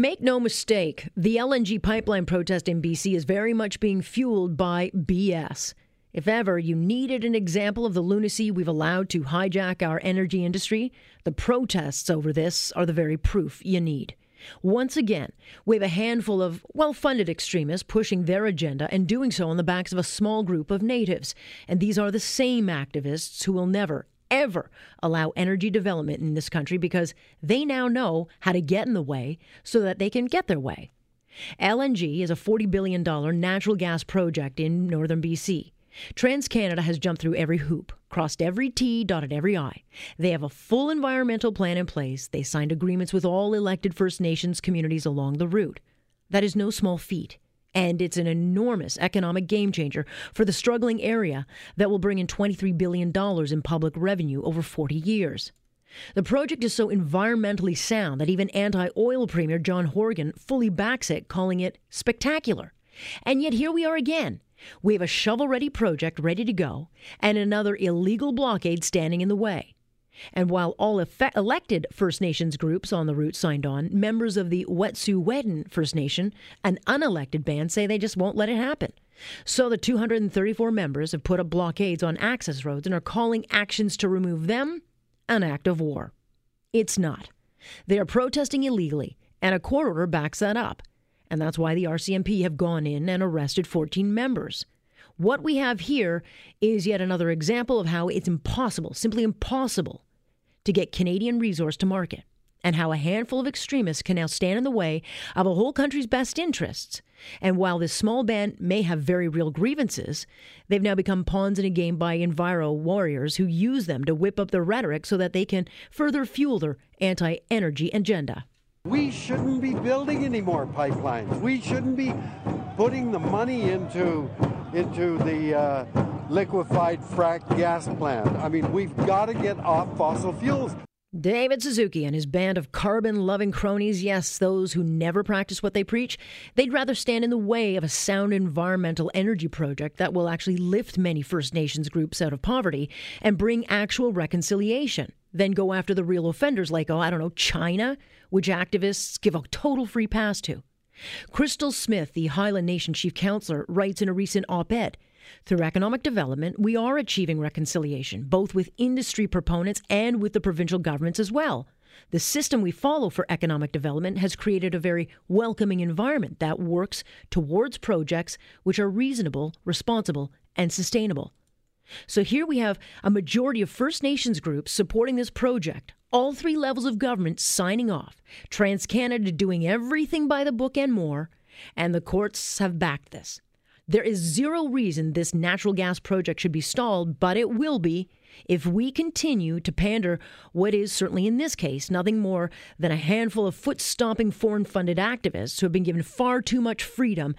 Make no mistake, the LNG pipeline protest in BC is very much being fueled by BS. If ever you needed an example of the lunacy we've allowed to hijack our energy industry, the protests over this are the very proof you need. Once again, we have a handful of well funded extremists pushing their agenda and doing so on the backs of a small group of natives. And these are the same activists who will never, ever allow energy development in this country because they now know how to get in the way so that they can get their way. LNG is a $40 billion natural gas project in northern BC. TransCanada has jumped through every hoop, crossed every T, dotted every I. They have a full environmental plan in place. They signed agreements with all elected First Nations communities along the route. That is no small feat. And it's an enormous economic game changer for the struggling area that will bring in $23 billion in public revenue over 40 years. The project is so environmentally sound that even anti oil Premier John Horgan fully backs it, calling it spectacular. And yet here we are again. We have a shovel ready project ready to go and another illegal blockade standing in the way. And while all effect- elected First Nations groups on the route signed on, members of the Wet'suwet'en First Nation, an unelected band, say they just won't let it happen. So the 234 members have put up blockades on access roads and are calling actions to remove them an act of war. It's not. They are protesting illegally, and a court order backs that up. And that's why the RCMP have gone in and arrested 14 members. What we have here is yet another example of how it's impossible, simply impossible, to get Canadian resource to market, and how a handful of extremists can now stand in the way of a whole country's best interests. And while this small band may have very real grievances, they've now become pawns in a game by enviro warriors who use them to whip up their rhetoric so that they can further fuel their anti energy agenda. We shouldn't be building any more pipelines. We shouldn't be putting the money into into the uh, liquefied fracked gas plant. I mean, we've got to get off fossil fuels. David Suzuki and his band of carbon loving cronies, yes, those who never practice what they preach, they'd rather stand in the way of a sound environmental energy project that will actually lift many First Nations groups out of poverty and bring actual reconciliation than go after the real offenders like, oh, I don't know, China, which activists give a total free pass to. Crystal Smith, the Haisla Nation chief counselor, writes in a recent op ed through economic development, we are achieving reconciliation, both with industry proponents and with the provincial governments as well. The system we follow for economic development has created a very welcoming environment that works towards projects which are reasonable, responsible, and sustainable. So here we have a majority of First Nations groups supporting this project, all three levels of government signing off, TransCanada doing everything by the book and more, and the courts have backed this. There is zero reason this natural gas project should be stalled, but it will be if we continue to pander what is, certainly in this case, nothing more than a handful of foot stomping foreign funded activists who have been given far too much freedom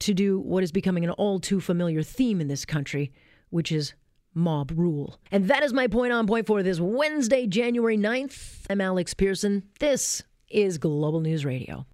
to do what is becoming an all too familiar theme in this country, which is mob rule. And that is my point on point for this Wednesday, January 9th. I'm Alex Pearson. This is Global News Radio.